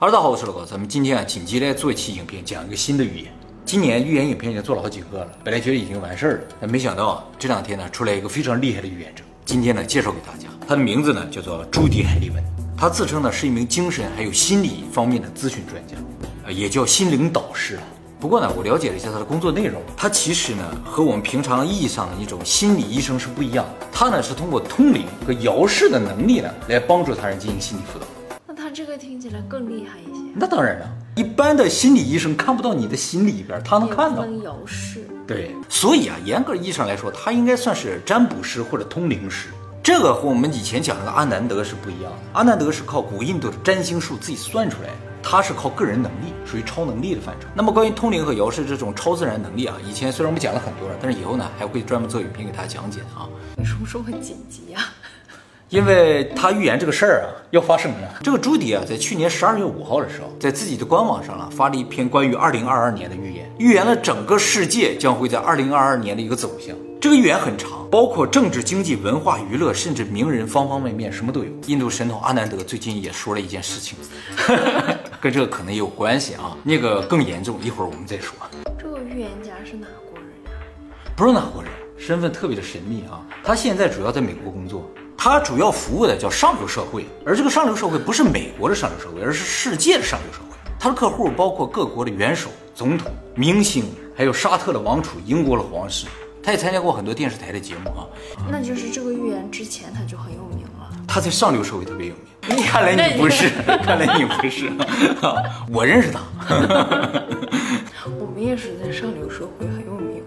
哈喽，大家好，我是老高，咱们今天啊紧急来做一期影片，讲一个新的预言。今年预言影片已经做了好几个了，本来觉得已经完事儿了，但没想到啊这两天呢出来一个非常厉害的预言者。今天呢介绍给大家，他的名字呢叫做朱迪·海利文，他自称呢是一名精神还有心理方面的咨询专家，呃也叫心灵导师。不过呢，我了解了一下他的工作内容，他其实呢和我们平常意义上的一种心理医生是不一样的。他呢是通过通灵和遥视的能力呢来帮助他人进行心理辅导。那更厉害一些，那当然了，一般的心理医生看不到你的心里边，他能看到。对，所以啊，严格意义上来说，他应该算是占卜师或者通灵师。这个和我们以前讲的阿南德是不一样的。阿南德是靠古印度的占星术自己算出来的，他是靠个人能力，属于超能力的范畴。那么关于通灵和遥视这种超自然能力啊，以前虽然我们讲了很多了，但是以后呢还会专门做影片给大家讲解的啊。你什么时候会紧急啊？因为他预言这个事儿啊要发生了。这个朱迪啊，在去年十二月五号的时候，在自己的官网上啊发了一篇关于二零二二年的预言，预言了整个世界将会在二零二二年的一个走向。这个预言很长，包括政治、经济、文化、娱乐，甚至名人方方面面，什么都有。印度神童阿南德最近也说了一件事情，跟这个可能也有关系啊。那个更严重，一会儿我们再说。这个预言家是哪国人呀、不是哪国人，身份特别的神秘啊。他现在主要在美国工作，他主要服务的叫上流社会，而这个上流社会不是美国的上流社会，而是世界的上流社会。他的客户包括各国的元首、总统、明星，还有沙特的王储、英国的皇室。他也参加过很多电视台的节目啊。那就是这个预言之前他就很有名了。他在上流社会特别有名。看来你不是，看来你不是。我认识他。我们也是在上流社会很有名。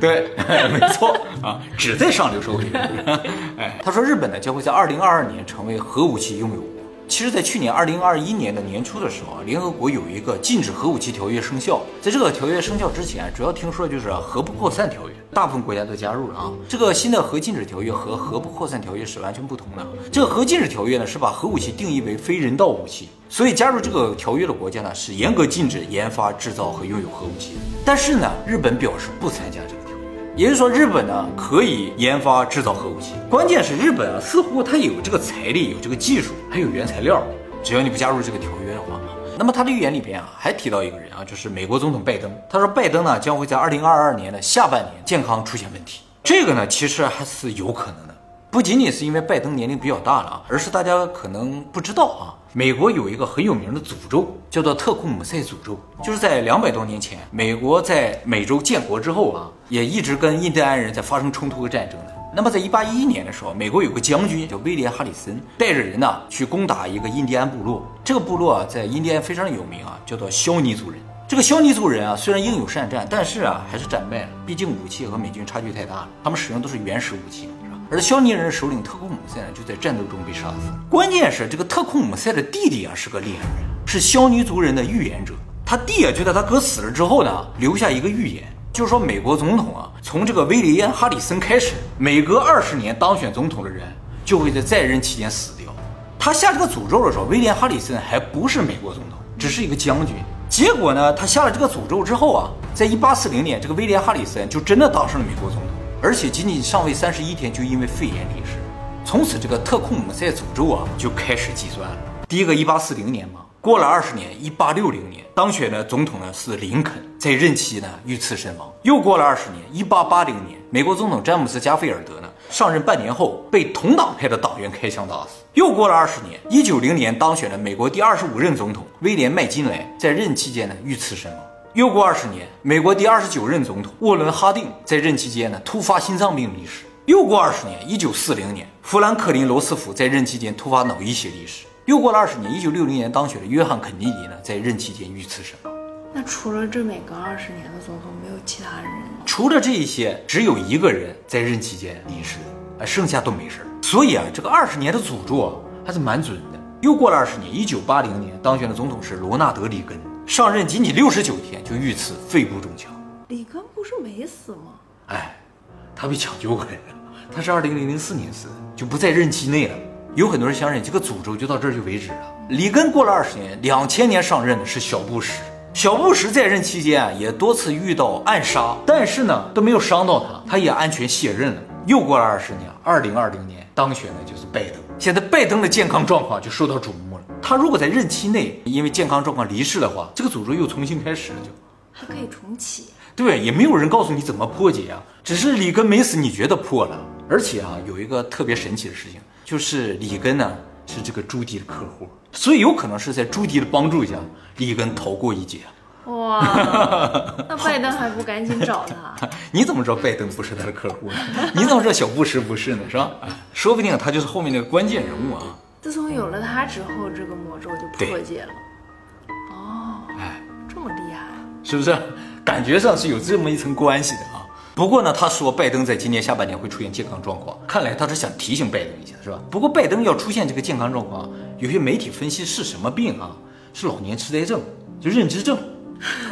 对，没错啊，只在上流社会。哎，他说日本呢将会在二零二二年成为核武器拥有国。其实，在去年二零二一年的年初的时候啊，联合国有一个禁止核武器条约生效。在这个条约生效之前，主要听说就是核不扩散条约，大部分国家都加入了啊。这个新的核禁止条约和核不扩散条约是完全不同的。这个核禁止条约呢，是把核武器定义为非人道武器，所以加入这个条约的国家呢，是严格禁止研发、制造和拥有核武器。但是呢，日本表示不参加这个。也就是说，日本呢可以研发制造核武器，关键是日本啊似乎它有这个财力、有这个技术，还有原材料，只要你不加入这个条约的话。那么他的预言里边啊还提到一个人啊，就是美国总统拜登。他说拜登呢将会在二零二二年的下半年健康出现问题，这个呢其实还是有可能的，不仅仅是因为拜登年龄比较大了啊，而是大家可能不知道啊。美国有一个很有名的诅咒，叫做特库姆塞诅咒，就是在两百多年前，美国在美洲建国之后啊，也一直跟印第安人在发生冲突和战争的。那么在一八一一年的时候，美国有个将军叫威廉哈里森，带着人呢去攻打一个印第安部落，这个部落啊在印第安非常有名啊，叫做肖尼族人。这个肖尼族人啊虽然英勇善战，但是啊还是战败了，毕竟武器和美军差距太大了，他们使用都是原始武器。而肖尼人首领特库姆塞呢，就在战斗中被杀死。关键是这个特库姆塞的弟弟啊，是个厉害人，是肖尼族人的预言者。他弟啊，就在他哥死了之后呢，留下一个预言，就是说美国总统啊，从这个威廉·哈里森开始，每隔二十年当选总统的人就会在在任期间死掉。他下这个诅咒的时候，威廉·哈里森还不是美国总统，只是一个将军。结果呢，他下了这个诅咒之后啊，在一八四零年，这个威廉·哈里森就真的当上了美国总统。而且仅仅上位三十一天，就因为肺炎离世。从此，这个特库姆塞诅咒啊就开始计算了。第一个一八四零年嘛，过了二十年，一八六零年当选的总统呢是林肯，在任期呢遇刺身亡。又过了二十年，一八八零年，美国总统詹姆斯加菲尔德呢上任半年后被同党派的党员开枪打死。又过了二十年，一九零年当选的美国第二十五任总统威廉麦金莱在任期间呢遇刺身亡。又过二十年，美国第二十九任总统沃伦·哈定在任期间呢突发心脏病离世。又过二十年，一九四零年，富兰克林·罗斯福在任期间突发脑溢血离世。又过了二十年，一九六零年当选的约翰·肯尼迪呢在任期间遇刺身亡。那除了这每隔二十年的总统，没有其他人吗？除了这一些，只有一个人在任期间离世的，啊，剩下都没事所以啊，这个二十年的诅咒啊还是蛮准的。又过了二十年，一九八零年当选的总统是罗纳德·里根。上任仅仅六十九天就遇刺，肺部中枪。里根不是没死吗？哎，他被抢救回来了。他是二零零四年死的，就不在任期内了。有很多人相认这个诅咒就到这儿就为止了。里根过了二十年，两千年上任的是小布什。小布什在任期间啊，也多次遇到暗杀，但是呢都没有伤到他，他也安全卸任了。又过了二十年，二零二零年当选的就是拜登。现在拜登的健康状况就受到瞩目了。他如果在任期内因为健康状况离世的话，这个诅咒又重新开始了，就还可以重启。对，也没有人告诉你怎么破解啊，只是里根没死，你觉得破了。而且啊，有一个特别神奇的事情，就是里根呢是这个朱迪的客户，所以有可能是在朱迪的帮助下，里根逃过一劫。哇，那拜登还不赶紧找他？你怎么知道拜登不是他的客户呢？你怎么知道小布什不是呢？是吧？说不定他就是后面那个关键人物啊。自从有了它之后，这个魔咒就破解了。哦，哎，这么厉害，是不是？感觉上是有这么一层关系的啊。不过呢，他说拜登在今年下半年会出现健康状况，看来他是想提醒拜登一下，是吧？不过拜登要出现这个健康状况，有些媒体分析是什么病啊？是老年痴呆症，就认知症。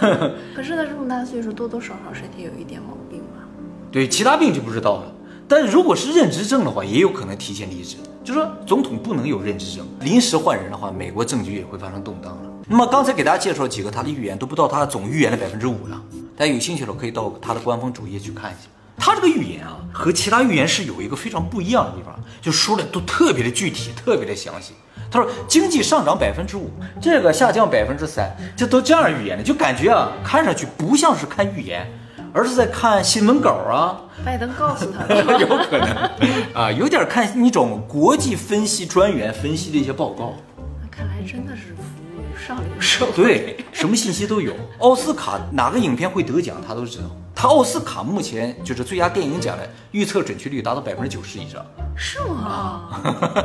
可是他这么大岁数，多多少少身体有一点毛病吧？对，其他病就不知道了。但如果是认知症的话，也有可能提前离职。就说总统不能有认知症，临时换人的话，美国政局也会发生动荡了。那么刚才给大家介绍几个他的预言，都不到他总预言的百分之五呢。大家有兴趣的可以到他的官方主页去看一下。他这个预言啊，和其他预言是有一个非常不一样的地方，就说的都特别的具体，特别的详细。他说经济上涨百分之五，这个下降百分之三，这都这样预言的，就感觉啊，看上去不像是看预言，而是在看新闻稿啊。拜登告诉他的，有可能啊，有点看一种国际分析专员分析的一些报告。那看来真的是服务于上流社会。对，什么信息都有。奥斯卡哪个影片会得奖，他都知道。他奥斯卡目前就是最佳电影奖的预测准确率达到百分之九十以上。是吗？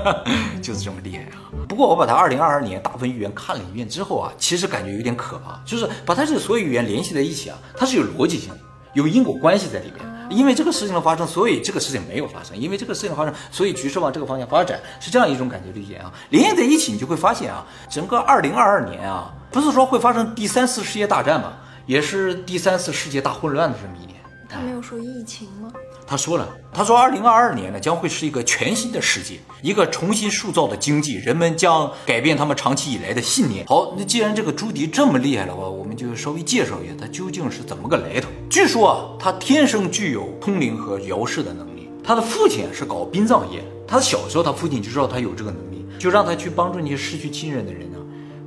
就是这么厉害啊！不过我把他二零二二年大部分预言看了一遍之后啊，其实感觉有点可怕。就是把他这所有预言联系在一起啊，它是有逻辑性的，有因果关系在里面。因为这个事情的发生，所以这个事情没有发生；因为这个事情发生，所以局势往这个方向发展，是这样一种感觉理解啊。连接在一起，你就会发现啊，整个二零二二年啊，不是说会发生第三次世界大战嘛，也是第三次世界大混乱的这么一年。他没有说疫情吗？他说了，他说二零二二年呢将会是一个全新的世界，一个重新塑造的经济，人们将改变他们长期以来的信念。好，那既然这个朱迪这么厉害的话，我们就稍微介绍一下他究竟是怎么个来头。据说啊，他天生具有通灵和遥视的能力。他的父亲是搞殡葬业，他小时候他父亲就知道他有这个能力，就让他去帮助那些失去亲人的人呢，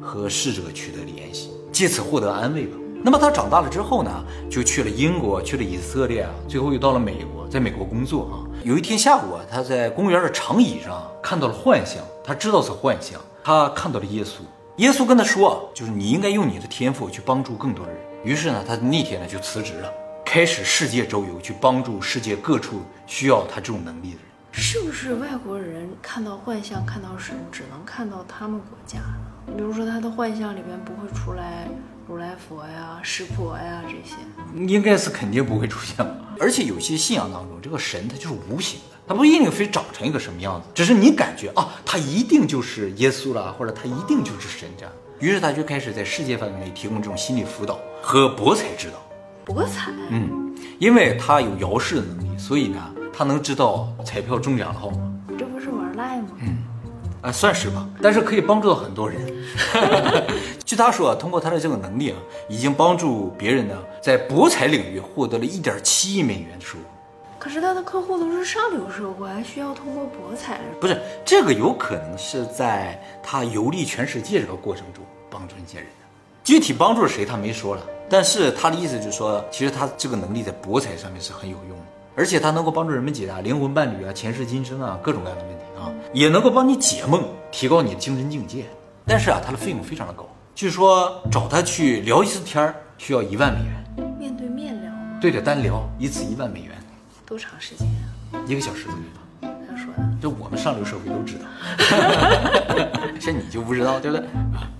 和逝者取得联系，借此获得安慰吧。那么他长大了之后呢，就去了英国，去了以色列，最后又到了美国，在美国工作啊。有一天下午啊，他在公园的长椅上看到了幻象，他知道是幻象，他看到了耶稣。耶稣跟他说啊，就是你应该用你的天赋去帮助更多的人。于是呢，他那天呢就辞职了，开始世界周游，去帮助世界各处需要他这种能力的人。是不是外国人看到幻象、看到神，只能看到他们国家呢？比如说他的幻象里边不会出来。如来佛呀、湿婆呀这些，应该是肯定不会出现吧而且有些信仰当中，这个神他就是无形的，他不一定非长成一个什么样子，只是你感觉啊，他一定就是耶稣了，或者他一定就是神这样。于是他就开始在世界范围内提供这种心理辅导和博彩指导。博彩？嗯，因为他有遥视的能力，所以呢，他能知道彩票中奖的号码。这不是玩赖吗？嗯，啊，算是吧，但是可以帮助到很多人。据他说啊，通过他的这个能力啊，已经帮助别人呢，在博彩领域获得了一点七亿美元的收入。可是他的客户都是上流社会，还需要通过博彩？不是，这个有可能是在他游历全世界这个过程中帮助一些人的。具体帮助谁他没说了，但是他的意思就是说，其实他这个能力在博彩上面是很有用的，而且他能够帮助人们解答灵魂伴侣啊、前世今生啊各种各样的问题啊，也能够帮你解梦，提高你的精神境界。但是啊，他的费用非常的高。据说找他去聊一次天儿需要一万美元，面对面聊，对着单聊一次一万美元，多长时间啊？一个小时左右吧。他说的，这我们上流社会都知道，像你就不知道，对不对？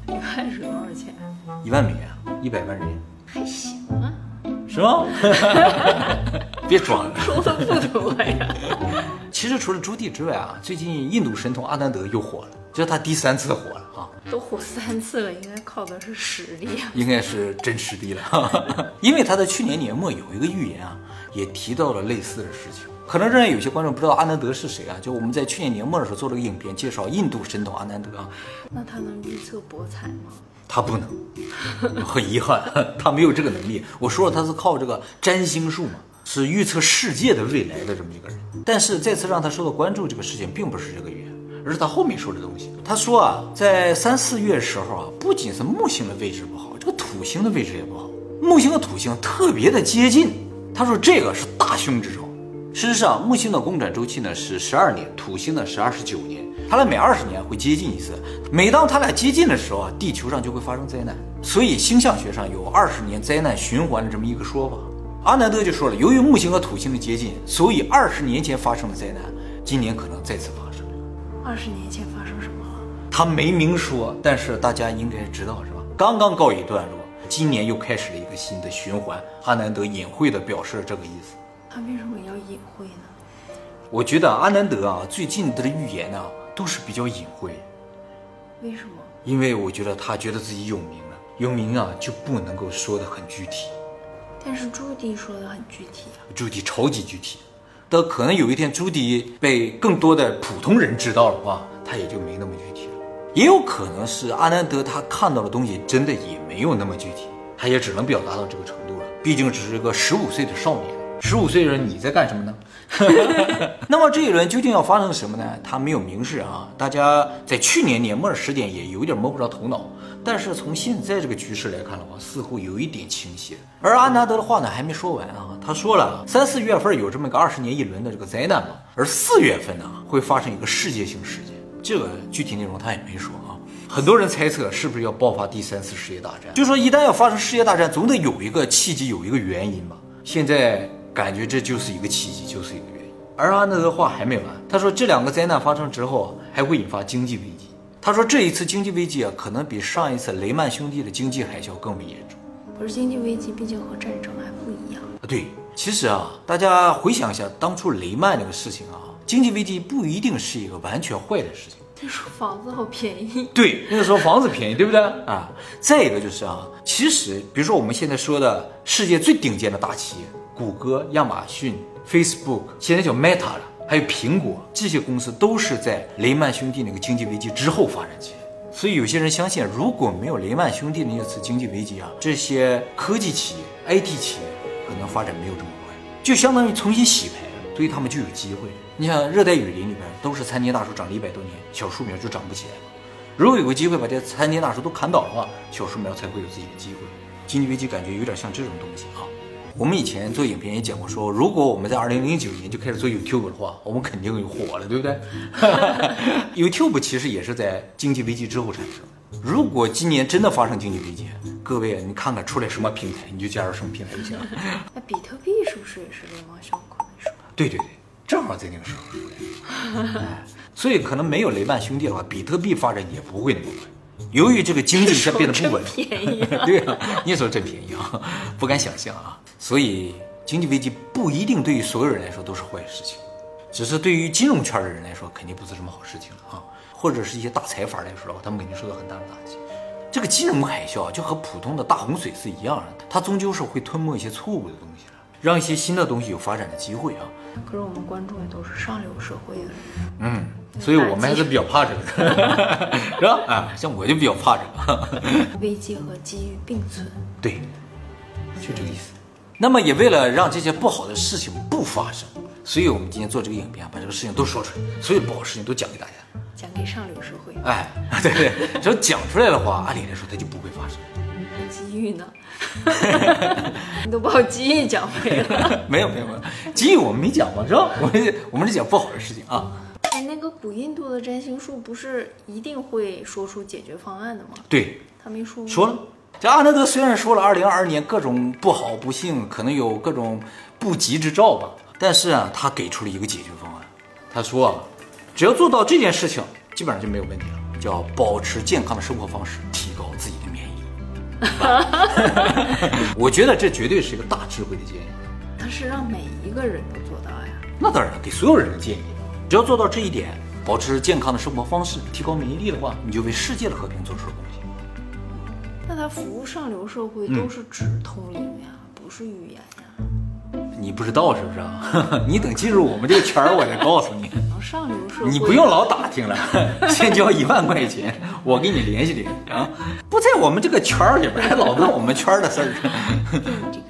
一万是多少钱？一万美元，一百万人民币，还行啊，是吗？别装了，说的不多呀。其实除了朱棣之外啊，最近印度神童阿南德又火了，这是他第三次火了啊。都火三次了，应该靠的是实力啊，应该是真实力了。因为他在去年年末有一个预言啊，也提到了类似的事情。可能仍然有些观众不知道阿南德是谁啊？就我们在去年年末的时候做了个影片，介绍印度神童阿南德啊。那他能预测博彩吗？他不能，很遗憾，他没有这个能力。我说了，他是靠这个占星术嘛，是预测世界的未来的这么一个人。但是再次让他受到关注这个事情，并不是这个原因，而是他后面说的东西。他说啊，在三四月时候啊，不仅是木星的位置不好，这个土星的位置也不好，木星和土星特别的接近。他说这个是大凶之兆。事实上，木星的公转周期呢是十二年，土星呢是二十九年，它俩每二十年会接近一次。每当它俩接近的时候啊，地球上就会发生灾难。所以星象学上有二十年灾难循环的这么一个说法。阿南德就说了，由于木星和土星的接近，所以二十年前发生的灾难，今年可能再次发生。二十年前发生什么了？他没明说，但是大家应该知道是吧？刚刚告一段落，今年又开始了一个新的循环。阿南德隐晦地表示了这个意思。他为什么要隐晦呢？我觉得阿南德啊，最近的预言呢，都是比较隐晦。为什么？因为我觉得他觉得自己有名了，有名啊就不能够说的很具体。但是朱棣说的很具体啊。朱棣超级具体，可能有一天朱迪被更多的普通人知道的话，他也就没那么具体了。也有可能是阿南德他看到的东西真的也没有那么具体，他也只能表达到这个程度了。毕竟只是个十五岁的少年。十五岁的人，你在干什么呢？那么这一轮究竟要发生什么呢？他没有明示啊。大家在去年年末的时点也有点摸不着头脑。但是从现在这个局势来看的话，似乎有一点倾斜。而阿纳德的话呢，还没说完啊。他说了，三四月份有这么个二十年一轮的这个灾难嘛，而四月份呢会发生一个世界性事件。这个具体内容他也没说啊。很多人猜测是不是要爆发第三次世界大战？就说一旦要发生世界大战，总得有一个契机，有一个原因吧。现在。感觉这就是一个奇迹，就是一个原因。而安德的话还没完，他说这两个灾难发生之后还会引发经济危机。他说这一次经济危机啊，可能比上一次雷曼兄弟的经济海啸更为严重。不是经济危机，毕竟和战争还不一样啊。对，其实啊，大家回想一下当初雷曼那个事情啊，经济危机不一定是一个完全坏的事情。那时候房子好便宜。对，那个时候房子便宜，对不对啊？再一个就是啊，其实比如说我们现在说的世界最顶尖的大企业。谷歌、亚马逊、Facebook，现在叫 Meta 了，还有苹果，这些公司都是在雷曼兄弟那个经济危机之后发展起来。所以有些人相信，如果没有雷曼兄弟那次经济危机啊，这些科技企业、IT 企业可能发展没有这么快，就相当于重新洗牌，所以他们就有机会。你像热带雨林里边都是参天大树，长了一百多年，小树苗就长不起来。如果有个机会把这参天大树都砍倒的话，小树苗才会有自己的机会。经济危机感觉有点像这种东西啊。我们以前做影片也讲过，说如果我们在二零零九年就开始做 YouTube 的话，我们肯定就火了，对不对？YouTube 其实也是在经济危机之后产生的。如果今年真的发生经济危机，各位你看看出来什么平台，你就加入什么平台就行了。那比特币是不是也是雷曼兄弟那时候？对对对，正好在那个时候出来。所以可能没有雷曼兄弟的话，比特币发展也不会那么快。由于这个经济在变得不稳，对啊，你也说真便宜啊，不敢想象啊。所以经济危机不一定对于所有人来说都是坏事情，只是对于金融圈的人来说肯定不是什么好事情了啊，或者是一些大财阀来说的话，他们肯定受到很大的打击。这个金融海啸就和普通的大洪水是一样的，它终究是会吞没一些错误的东西的，让一些新的东西有发展的机会啊。可是我们观众也都是上流社会的人，嗯，所以我们还是比较怕这个，是吧？啊，像我就比较怕这个，危机和机遇并存，对，就这个意思。那么也为了让这些不好的事情不发生，所以我们今天做这个影片，把这个事情都说出来，所有不好的事情都讲给大家，讲给上流社会。哎，对 对，只要讲出来的话，按理来说它就不会发生。机遇呢？你 都把我机遇讲没了。没有没有没有，机遇我们没讲过，是吧？我们我们是讲不好的事情啊。哎，那个古印度的占星术不是一定会说出解决方案的吗？对，他没说。说了。这阿南德虽然说了，二零二二年各种不好不幸，可能有各种不吉之兆吧，但是啊，他给出了一个解决方案。他说啊，只要做到这件事情，基本上就没有问题了，叫保持健康的生活方式，提高自己的免疫力。我觉得这绝对是一个大智慧的建议。他是让每一个人都做到呀？那当然了，给所有人的建议，只要做到这一点，保持健康的生活方式，提高免疫力的话，你就为世界的和平做出了贡献。那他服务上流社会都是指通灵呀，不是语言呀？你不知道是不是啊？你等进入我们这个圈儿，我再告诉你。上流社会，你不用老打听了，先交一万块钱，我给你联系联系啊。不在我们这个圈儿里边，还老问我们圈儿的事儿。